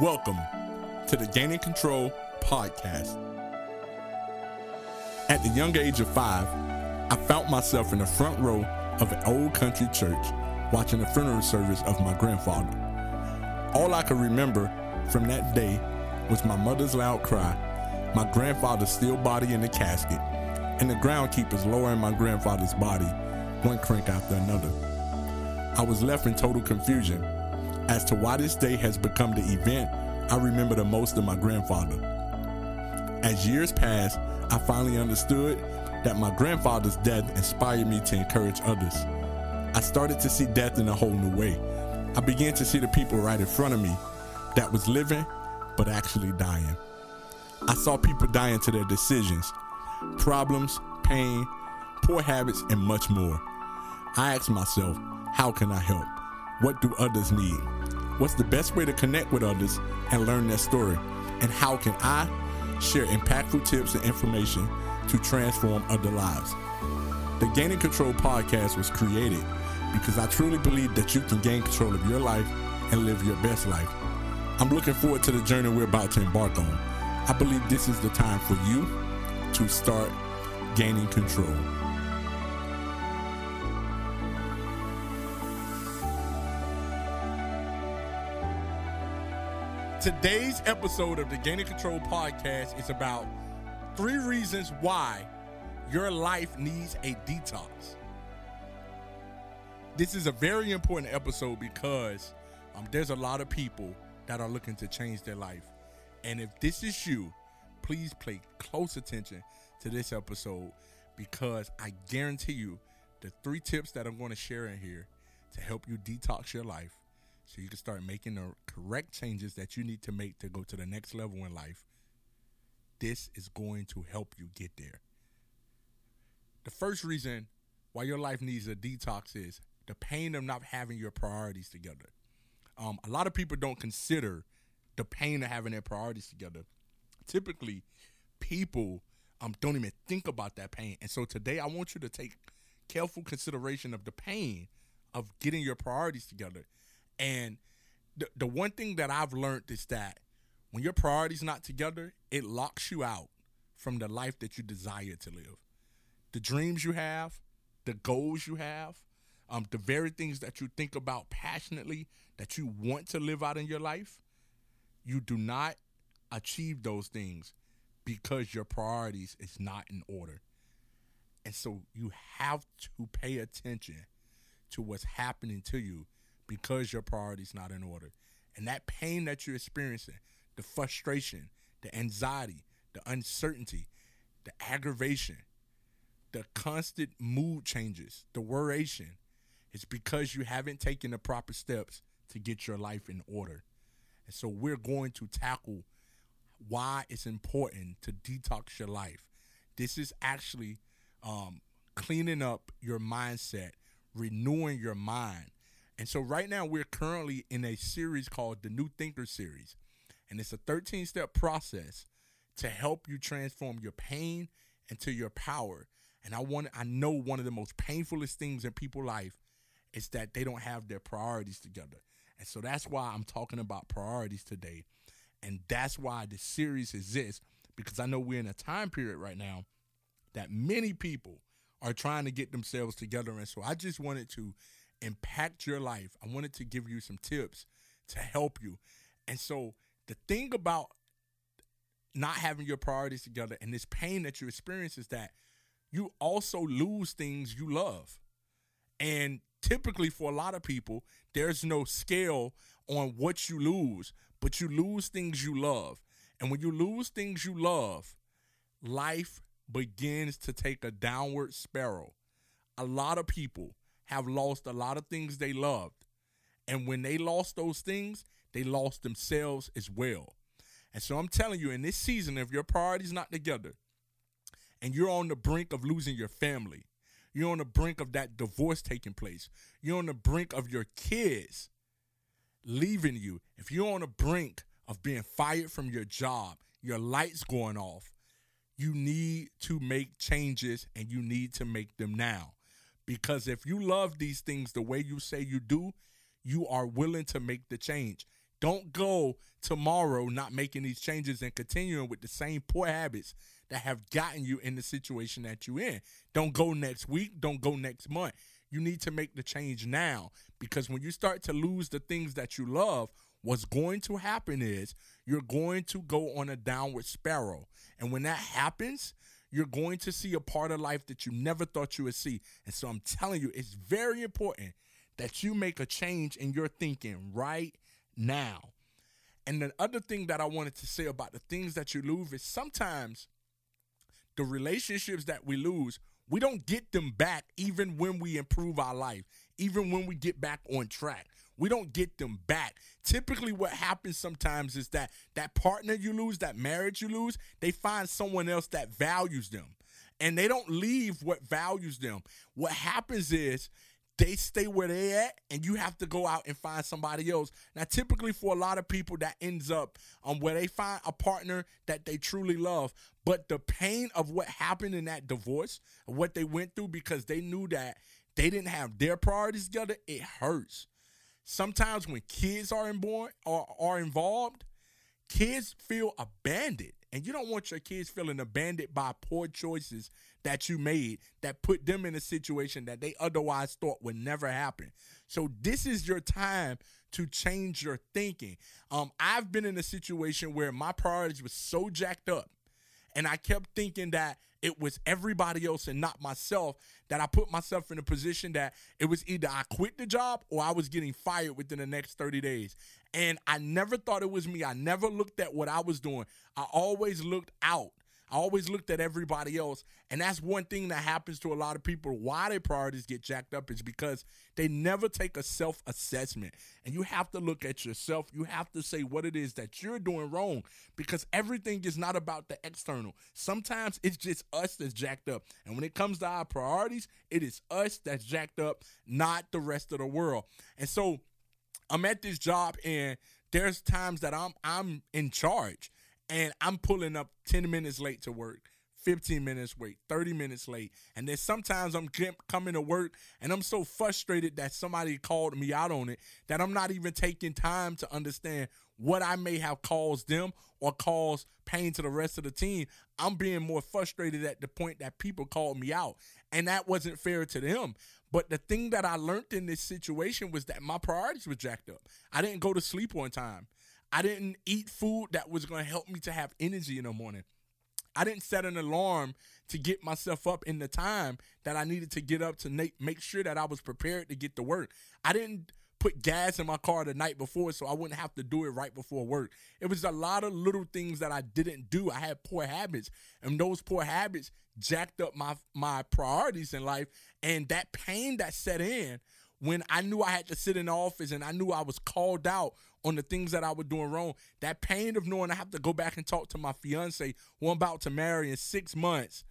Welcome to the Gaining Control podcast. At the young age of five, I found myself in the front row of an old country church watching the funeral service of my grandfather. All I could remember from that day was my mother's loud cry, my grandfather's still body in the casket, and the groundkeepers lowering my grandfather's body one crank after another. I was left in total confusion as to why this day has become the event I remember the most of my grandfather. As years passed, I finally understood that my grandfather's death inspired me to encourage others. I started to see death in a whole new way. I began to see the people right in front of me that was living but actually dying. I saw people dying to their decisions, problems, pain, poor habits, and much more. I asked myself, how can I help? What do others need? What's the best way to connect with others and learn their story? And how can I share impactful tips and information to transform other lives? The Gaining Control podcast was created because I truly believe that you can gain control of your life and live your best life. I'm looking forward to the journey we're about to embark on. I believe this is the time for you to start gaining control. Today's episode of the Gaining Control podcast is about three reasons why your life needs a detox. This is a very important episode because um, there's a lot of people that are looking to change their life. And if this is you, please pay close attention to this episode because I guarantee you the three tips that I'm going to share in here to help you detox your life so you can start making the correct changes that you need to make to go to the next level in life. This is going to help you get there. The first reason why your life needs a detox is the pain of not having your priorities together. Um, a lot of people don't consider the pain of having their priorities together. Typically, people um, don't even think about that pain. And so today, I want you to take careful consideration of the pain of getting your priorities together and the the one thing that I've learned is that when your priorities not together, it locks you out from the life that you desire to live. The dreams you have, the goals you have, um, the very things that you think about passionately that you want to live out in your life, you do not achieve those things because your priorities is not in order. And so you have to pay attention to what's happening to you because your priority's not in order. And that pain that you're experiencing, the frustration, the anxiety, the uncertainty, the aggravation, the constant mood changes, the worration, is because you haven't taken the proper steps to get your life in order. And so we're going to tackle why it's important to detox your life. This is actually um, cleaning up your mindset, renewing your mind, and so right now we're currently in a series called the New Thinker series. And it's a 13 step process to help you transform your pain into your power. And I want I know one of the most painfulest things in people's life is that they don't have their priorities together. And so that's why I'm talking about priorities today. And that's why this series exists because I know we're in a time period right now that many people are trying to get themselves together. And so I just wanted to impact your life. I wanted to give you some tips to help you. And so the thing about not having your priorities together and this pain that you experience is that you also lose things you love. And typically for a lot of people, there's no scale on what you lose, but you lose things you love. And when you lose things you love, life begins to take a downward spiral. A lot of people have lost a lot of things they loved. And when they lost those things, they lost themselves as well. And so I'm telling you, in this season, if your priorities not together and you're on the brink of losing your family, you're on the brink of that divorce taking place, you're on the brink of your kids leaving you, if you're on the brink of being fired from your job, your lights going off, you need to make changes and you need to make them now. Because if you love these things the way you say you do, you are willing to make the change. Don't go tomorrow not making these changes and continuing with the same poor habits that have gotten you in the situation that you're in. Don't go next week. Don't go next month. You need to make the change now because when you start to lose the things that you love, what's going to happen is you're going to go on a downward spiral. And when that happens, you're going to see a part of life that you never thought you would see. And so I'm telling you, it's very important that you make a change in your thinking right now. And the other thing that I wanted to say about the things that you lose is sometimes the relationships that we lose, we don't get them back even when we improve our life, even when we get back on track. We don't get them back. Typically, what happens sometimes is that that partner you lose, that marriage you lose, they find someone else that values them. And they don't leave what values them. What happens is they stay where they at and you have to go out and find somebody else now typically for a lot of people that ends up um, where they find a partner that they truly love but the pain of what happened in that divorce what they went through because they knew that they didn't have their priorities together it hurts sometimes when kids are inborn or are involved kids feel abandoned and you don't want your kids feeling abandoned by poor choices that you made that put them in a situation that they otherwise thought would never happen. So this is your time to change your thinking. Um, I've been in a situation where my priorities was so jacked up, and I kept thinking that it was everybody else and not myself that I put myself in a position that it was either I quit the job or I was getting fired within the next 30 days. And I never thought it was me. I never looked at what I was doing. I always looked out I always looked at everybody else. And that's one thing that happens to a lot of people. Why their priorities get jacked up is because they never take a self assessment. And you have to look at yourself. You have to say what it is that you're doing wrong because everything is not about the external. Sometimes it's just us that's jacked up. And when it comes to our priorities, it is us that's jacked up, not the rest of the world. And so I'm at this job and there's times that I'm I'm in charge and I'm pulling up 10 minutes late to work. 15 minutes late, 30 minutes late. And then sometimes I'm coming to work and I'm so frustrated that somebody called me out on it that I'm not even taking time to understand what I may have caused them or caused pain to the rest of the team. I'm being more frustrated at the point that people called me out. And that wasn't fair to them. But the thing that I learned in this situation was that my priorities were jacked up. I didn't go to sleep on time. I didn't eat food that was going to help me to have energy in the morning. I didn't set an alarm to get myself up in the time that I needed to get up to make sure that I was prepared to get to work. I didn't put gas in my car the night before so I wouldn't have to do it right before work. It was a lot of little things that I didn't do. I had poor habits, and those poor habits jacked up my my priorities in life and that pain that set in when I knew I had to sit in the office and I knew I was called out on the things that I was doing wrong. That pain of knowing I have to go back and talk to my fiance who I'm about to marry in six months,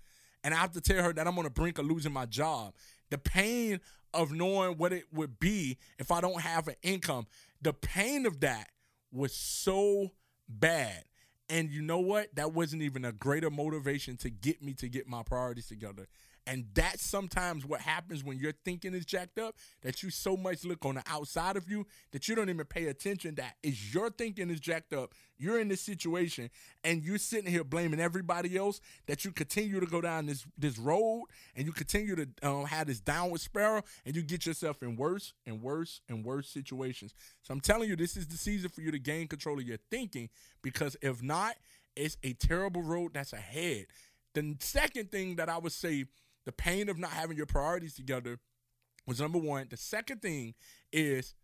and I have to tell her that I'm on the brink of losing my job. The pain of knowing what it would be if I don't have an income. The pain of that was so bad. And you know what? That wasn't even a greater motivation to get me to get my priorities together. And that's sometimes what happens when your thinking is jacked up, that you so much look on the outside of you that you don't even pay attention that is your thinking is jacked up. You're in this situation and you're sitting here blaming everybody else that you continue to go down this this road and you continue to um, have this downward spiral and you get yourself in worse and worse and worse situations. So I'm telling you, this is the season for you to gain control of your thinking because if not, it's a terrible road that's ahead. The second thing that I would say the pain of not having your priorities together was number one. The second thing is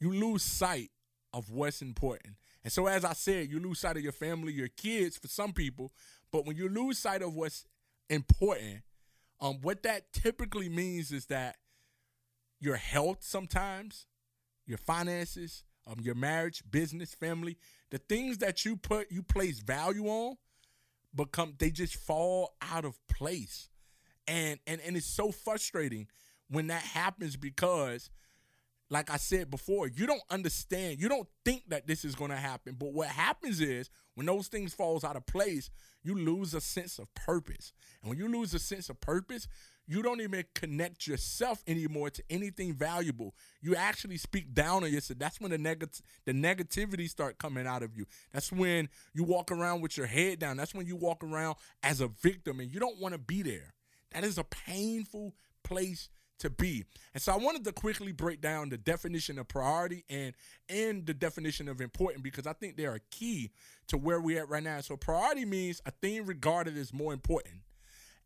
you lose sight of what's important. And so, as I said, you lose sight of your family, your kids for some people. But when you lose sight of what's important, um, what that typically means is that your health sometimes, your finances, um, your marriage, business, family, the things that you put you place value on become they just fall out of place and and and it's so frustrating when that happens because like I said before, you don't understand. You don't think that this is going to happen. But what happens is when those things falls out of place, you lose a sense of purpose. And when you lose a sense of purpose, you don't even connect yourself anymore to anything valuable. You actually speak down on yourself. That's when the negative the negativity start coming out of you. That's when you walk around with your head down. That's when you walk around as a victim and you don't want to be there. That is a painful place to be. And so I wanted to quickly break down the definition of priority and and the definition of important because I think they are key to where we're at right now. So priority means a thing regarded as more important.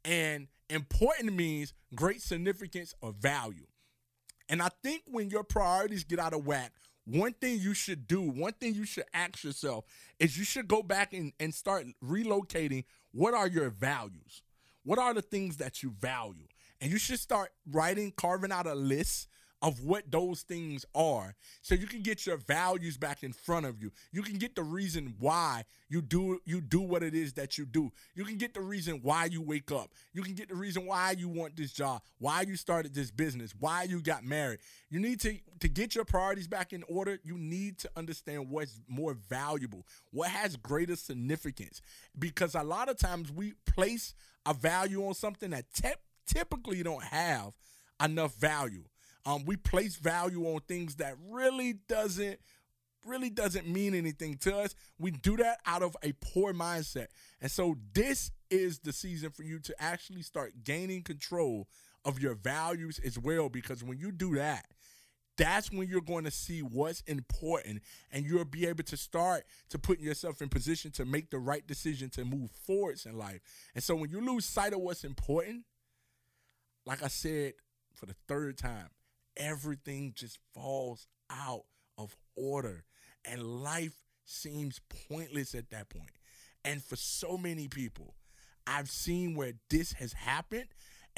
And important means great significance or value. And I think when your priorities get out of whack, one thing you should do, one thing you should ask yourself is you should go back and, and start relocating what are your values? What are the things that you value? And you should start writing, carving out a list of what those things are so you can get your values back in front of you. You can get the reason why you do you do what it is that you do. You can get the reason why you wake up. You can get the reason why you want this job why you started this business why you got married. You need to to get your priorities back in order. You need to understand what's more valuable what has greater significance. Because a lot of times we place a value on something that te- typically don't have enough value. Um, we place value on things that really doesn't really doesn't mean anything to us. We do that out of a poor mindset. And so this is the season for you to actually start gaining control of your values as well because when you do that, that's when you're going to see what's important and you'll be able to start to put yourself in position to make the right decision to move forwards in life. And so when you lose sight of what's important, like I said for the third time, everything just falls out of order and life seems pointless at that point. And for so many people, I've seen where this has happened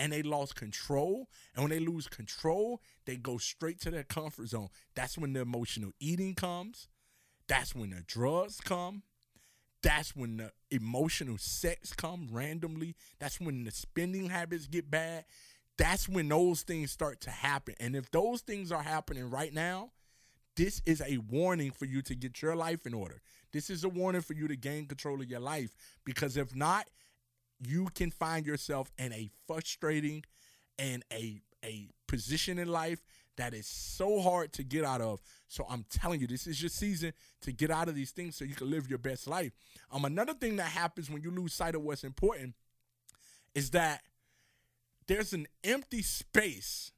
and they lost control. And when they lose control, they go straight to their comfort zone. That's when the emotional eating comes. That's when the drugs come. That's when the emotional sex come randomly. That's when the spending habits get bad that's when those things start to happen. And if those things are happening right now, this is a warning for you to get your life in order. This is a warning for you to gain control of your life because if not, you can find yourself in a frustrating and a a position in life that is so hard to get out of. So I'm telling you, this is your season to get out of these things so you can live your best life. Um, another thing that happens when you lose sight of what's important is that there's an empty space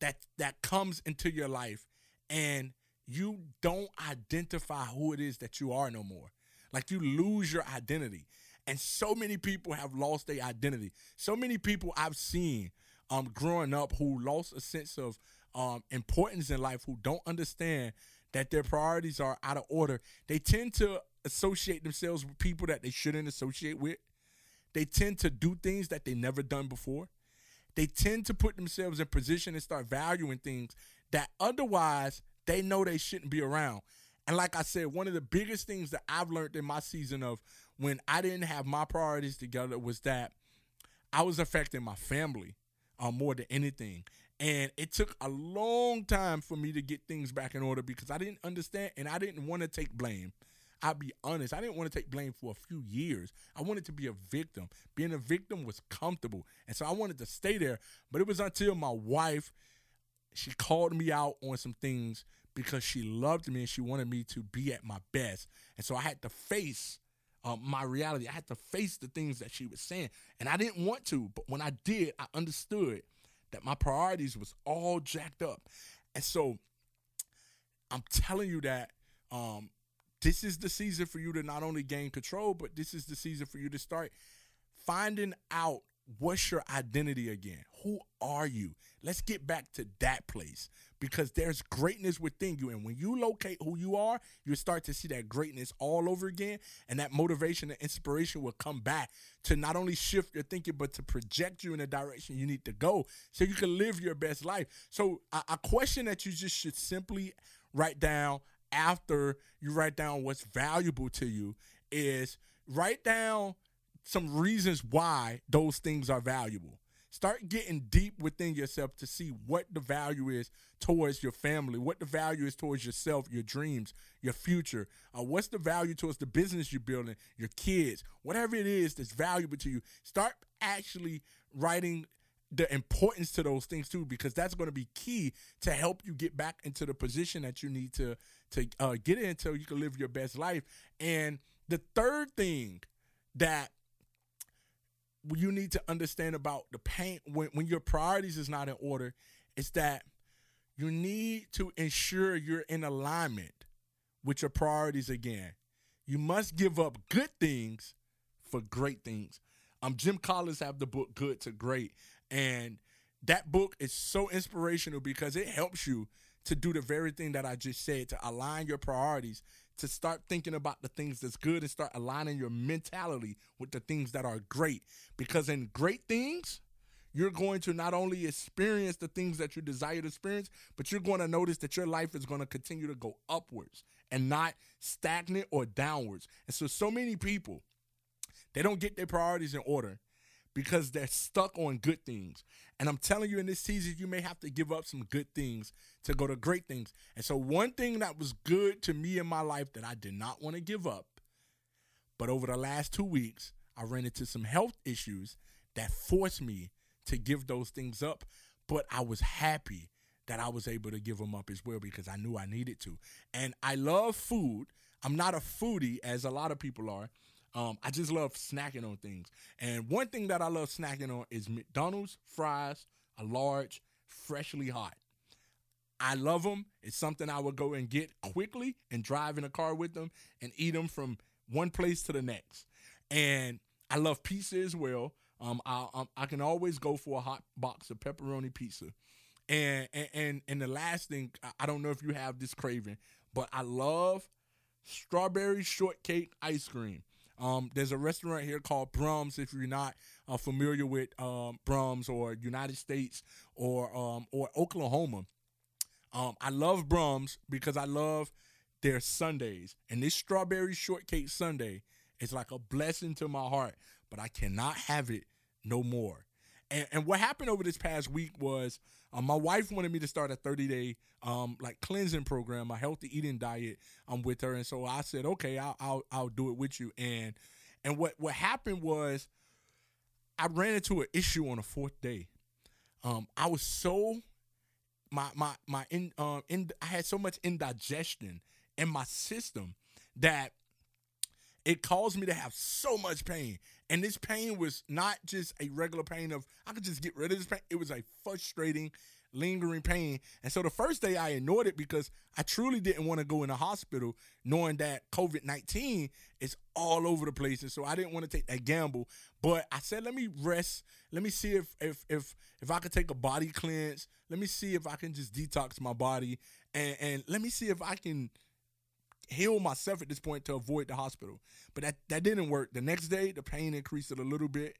that that comes into your life and you don't identify who it is that you are no more. Like you lose your identity. And so many people have lost their identity. So many people I've seen um, growing up who lost a sense of um, importance in life, who don't understand that their priorities are out of order. They tend to associate themselves with people that they shouldn't associate with. They tend to do things that they never done before they tend to put themselves in position and start valuing things that otherwise they know they shouldn't be around. And like I said, one of the biggest things that I've learned in my season of when I didn't have my priorities together was that I was affecting my family uh, more than anything. And it took a long time for me to get things back in order because I didn't understand and I didn't want to take blame. I'll be honest, I didn't want to take blame for a few years. I wanted to be a victim. Being a victim was comfortable. And so I wanted to stay there. But it was until my wife, she called me out on some things because she loved me and she wanted me to be at my best. And so I had to face um, my reality. I had to face the things that she was saying. And I didn't want to. But when I did, I understood that my priorities was all jacked up. And so I'm telling you that um, this is the season for you to not only gain control, but this is the season for you to start finding out what's your identity again. Who are you? Let's get back to that place because there's greatness within you. And when you locate who you are, you start to see that greatness all over again. And that motivation and inspiration will come back to not only shift your thinking, but to project you in the direction you need to go so you can live your best life. So, a, a question that you just should simply write down after you write down what's valuable to you is write down some reasons why those things are valuable. Start getting deep within yourself to see what the value is towards your family, what the value is towards yourself, your dreams, your future. Uh, what's the value towards the business you're building, your kids, whatever it is that's valuable to you. Start actually writing the importance to those things too because that's going to be key to help you get back into the position that you need to to uh, get in so you can live your best life and the third thing that you need to understand about the pain when, when your priorities is not in order is that you need to ensure you're in alignment with your priorities again. You must give up good things for great things. Um, Jim Collins have the book Good to Great, and that book is so inspirational because it helps you to do the very thing that I just said to align your priorities, to start thinking about the things that's good and start aligning your mentality with the things that are great. Because in great things, you're going to not only experience the things that you desire to experience, but you're going to notice that your life is going to continue to go upwards and not stagnant or downwards. And so, so many people, they don't get their priorities in order because they're stuck on good things. And I'm telling you, in this season, you may have to give up some good things to go to great things. And so, one thing that was good to me in my life that I did not want to give up, but over the last two weeks, I ran into some health issues that forced me to give those things up, but I was happy that I was able to give them up as well because I knew I needed to. And I love food. I'm not a foodie as a lot of people are. Um, I just love snacking on things. And one thing that I love snacking on is McDonald's fries, a large, freshly hot. I love them. It's something I would go and get quickly and drive in a car with them and eat them from one place to the next. And I love pizza as well. Um, I, I, I can always go for a hot box of pepperoni pizza. And and, and the last thing, I don't know if you have this craving, but I love strawberry shortcake ice cream. Um, there's a restaurant here called Braum's. If you're not uh, familiar with um, Braum's or United States or um, or Oklahoma, um, I love Braum's because I love their sundaes. And this strawberry shortcake sundae is like a blessing to my heart. But I cannot have it no more. And, and what happened over this past week was um, my wife wanted me to start a 30 day um, like cleansing program, a healthy eating diet I'm um, with her, and so I said, okay, I'll, I'll I'll do it with you. And and what what happened was, I ran into an issue on the fourth day. Um, I was so my my my in um in I had so much indigestion in my system that it caused me to have so much pain. And this pain was not just a regular pain of I could just get rid of this pain. It was a frustrating, lingering pain. And so the first day I ignored it because I truly didn't want to go in the hospital knowing that COVID 19 is all over the place. And so I didn't want to take that gamble. But I said, let me rest. Let me see if if if if I could take a body cleanse. Let me see if I can just detox my body. And and let me see if I can heal myself at this point to avoid the hospital. But that, that didn't work. The next day, the pain increased a little bit.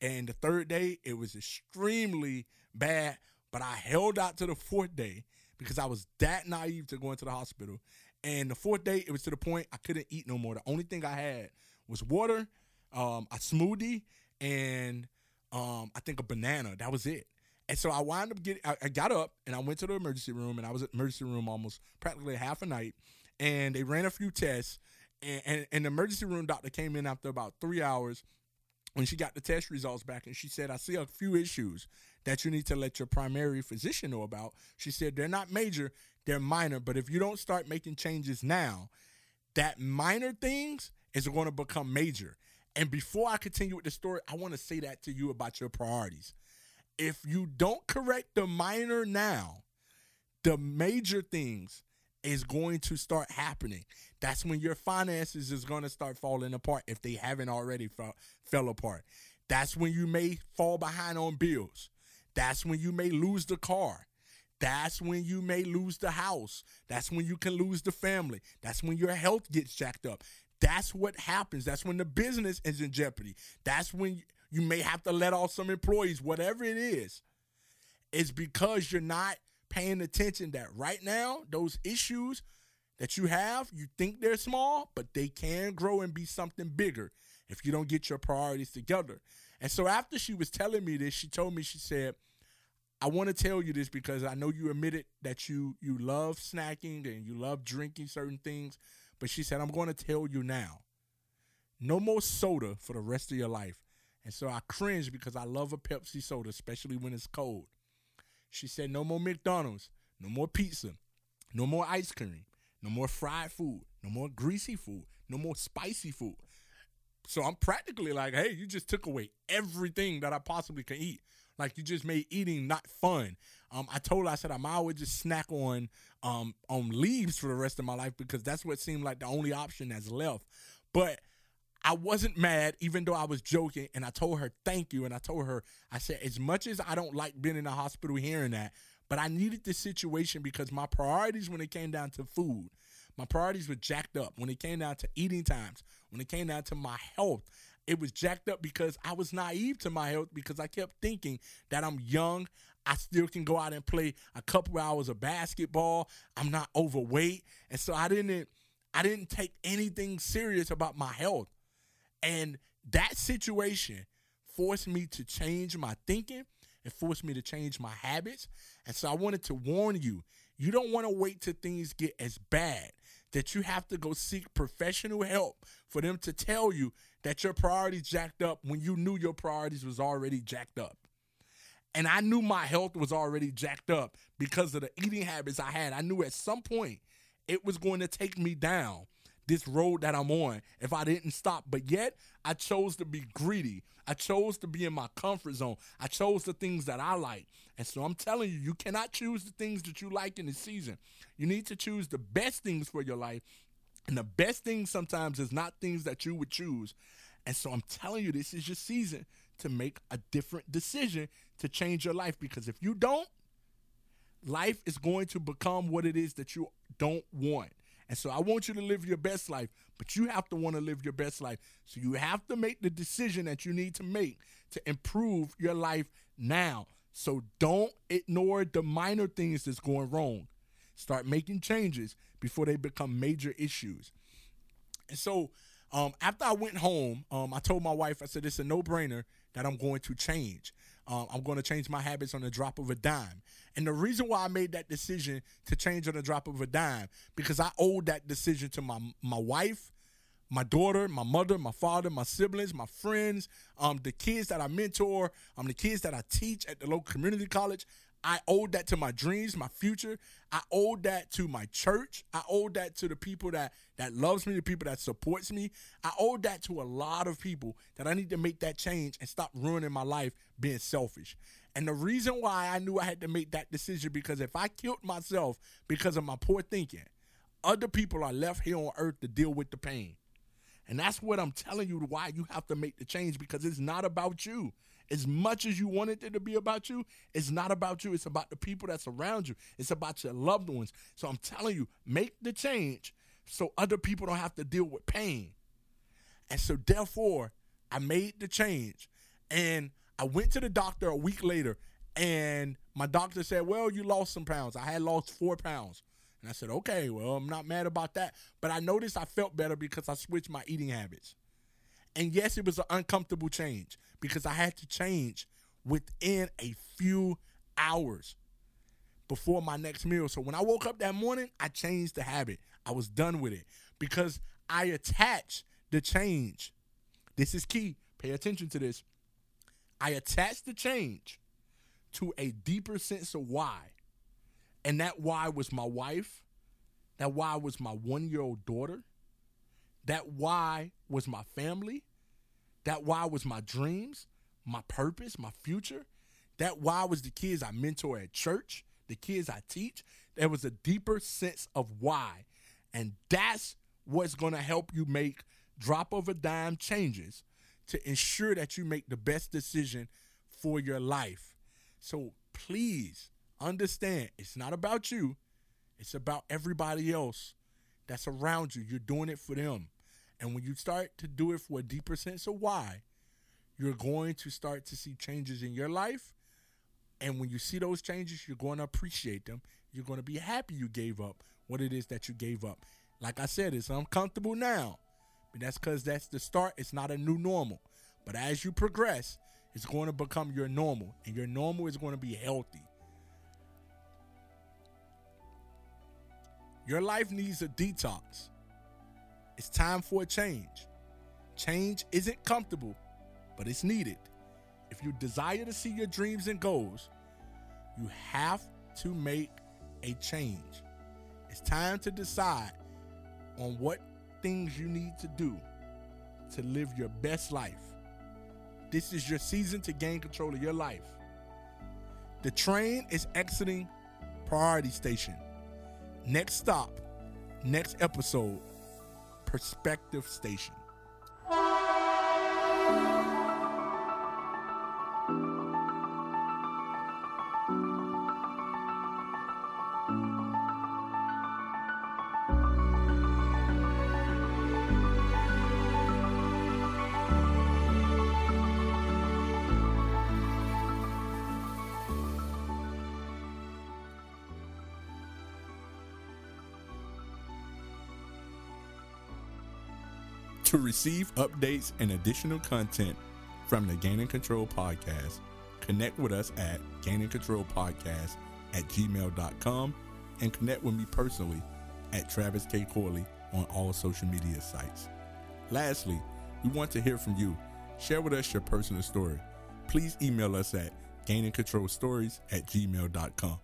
And the third day, it was extremely bad. But I held out to the fourth day because I was that naive to going to the hospital. And the fourth day, it was to the point I couldn't eat no more. The only thing I had was water, um, a smoothie, and um, I think a banana. That was it. And so I wound up getting, I, I got up and I went to the emergency room, and I was at the emergency room almost practically half a night and they ran a few tests. And, the emergency room doctor came in after about three hours when she got the test results back and she said, I see a few issues that you need to let your primary physician know about. She said, they're not major, they're minor. But if you don't start making changes now, that minor things is going to become major. And before I continue with the story, I want to say that to you about your priorities. If you don't correct the minor now, the major things is going to start happening. That's when your finances is going to start falling apart if they haven't already fell, fell apart. That's when you may fall behind on bills. That's when you may lose the car. That's when you may lose the house. That's when you can lose the family. That's when your health gets jacked up. That's what happens. That's when the business is in jeopardy. That's when you may have to let off some employees, whatever it is. It's because you're not paying attention that right now, those issues that you have, you think they're small, but they can grow and be something bigger if you don't get your priorities together. And so after she was telling me this, she told me, she said, I want to tell you this because I know you admitted that you you love snacking and you love drinking certain things, but she said I'm going to tell you now. No more soda for the rest of your life. And so I cringe because I love a Pepsi soda, especially when it's cold. She said, No more McDonald's, no more pizza, no more ice cream, no more fried food, no more greasy food, no more spicy food. So I'm practically like, hey, you just took away everything that I possibly can eat. Like you just made eating not fun. Um, I told her, I said I might would just snack on um on leaves for the rest of my life because that's what seemed like the only option that's left. But I wasn't mad, even though I was joking, and I told her thank you, and I told her I said as much as I don't like being in the hospital hearing that, but I needed this situation because my priorities when it came down to food, my priorities were jacked up. When it came down to eating times, when it came down to my health, it was jacked up because I was naive to my health because I kept thinking that I'm young. I still can go out and play a couple hours of basketball. I'm not overweight. And so I didn't I didn't take anything serious about my health. And that situation forced me to change my thinking. and forced me to change my habits. And so I wanted to warn you you don't want to wait till things get as bad that you have to go seek professional help for them to tell you that your priorities jacked up when you knew your priorities was already jacked up. And I knew my health was already jacked up because of the eating habits I had. I knew at some point it was going to take me down this road that I'm on if I didn't stop. But yet, I chose to be greedy. I chose to be in my comfort zone. I chose the things that I like. And so I'm telling you, you cannot choose the things that you like in the season. You need to choose the best things for your life. And the best thing sometimes is not things that you would choose. And so I'm telling you, this is your season to make a different decision to change your life. Because if you don't, life is going to become what it is that you don't want. And so I want you to live your best life, but you have to want to live your best life. So you have to make the decision that you need to make to improve your life now. So don't ignore the minor things that's going wrong. Start making changes before they become major issues. And so um, after I went home, um, I told my wife, I said, it's a no brainer that I'm going to change. Um, I'm going to change my habits on the drop of a dime. And the reason why I made that decision to change on the drop of a dime, because I owed that decision to my my wife, my daughter, my mother, my father, my siblings, my friends, um, the kids that I mentor, um, the kids that I teach at the local community college. I owed that to my dreams, my future. I owed that to my church. I owed that to the people that that loves me, the people that supports me. I owed that to a lot of people that I need to make that change and stop ruining my life being selfish. And the reason why I knew I had to make that decision because if I killed myself because of my poor thinking, other people are left here on earth to deal with the pain. And that's what I'm telling you why you have to make the change because it's not about you as much as you wanted it to be about you, it's not about you. It's about the people that's around you. It's about your loved ones. So I'm telling you, make the change so other people don't have to deal with pain. And so therefore, I made the change. And I went to the doctor a week later, and my doctor said, Well, you lost some pounds. I had lost four pounds. And I said, Okay, well, I'm not mad about that. But I noticed I felt better because I switched my eating habits. And yes, it was an uncomfortable change because I had to change within a few hours before my next meal. So when I woke up that morning, I changed the habit. I was done with it because I attached the change. This is key. Pay attention to this. I attached the change to a deeper sense of why. And that why was my wife. That why was my one year old daughter. That why was my family. That why was my dreams, my purpose, my future. That why was the kids I mentor at church, the kids I teach. There was a deeper sense of why. And that's what's going to help you make drop of a dime changes to ensure that you make the best decision for your life. So please understand it's not about you, it's about everybody else that's around you. You're doing it for them. And when you start to do it for a deeper sense of why, you're going to start to see changes in your life. And when you see those changes, you're going to appreciate them. You're going to be happy you gave up what it is that you gave up. Like I said, it's uncomfortable now, but that's because that's the start. It's not a new normal. But as you progress, it's going to become your normal, and your normal is going to be healthy. Your life needs a detox. It's time for a change. Change isn't comfortable, but it's needed. If you desire to see your dreams and goals, you have to make a change. It's time to decide on what things you need to do to live your best life. This is your season to gain control of your life. The train is exiting Priority Station. Next stop, next episode, Perspective Station. To receive updates and additional content from the Gaining Control podcast, connect with us at Gaining Control Podcast at gmail.com and connect with me personally at Travis K. Corley on all social media sites. Lastly, we want to hear from you. Share with us your personal story. Please email us at gainandcontrolstories at gmail.com.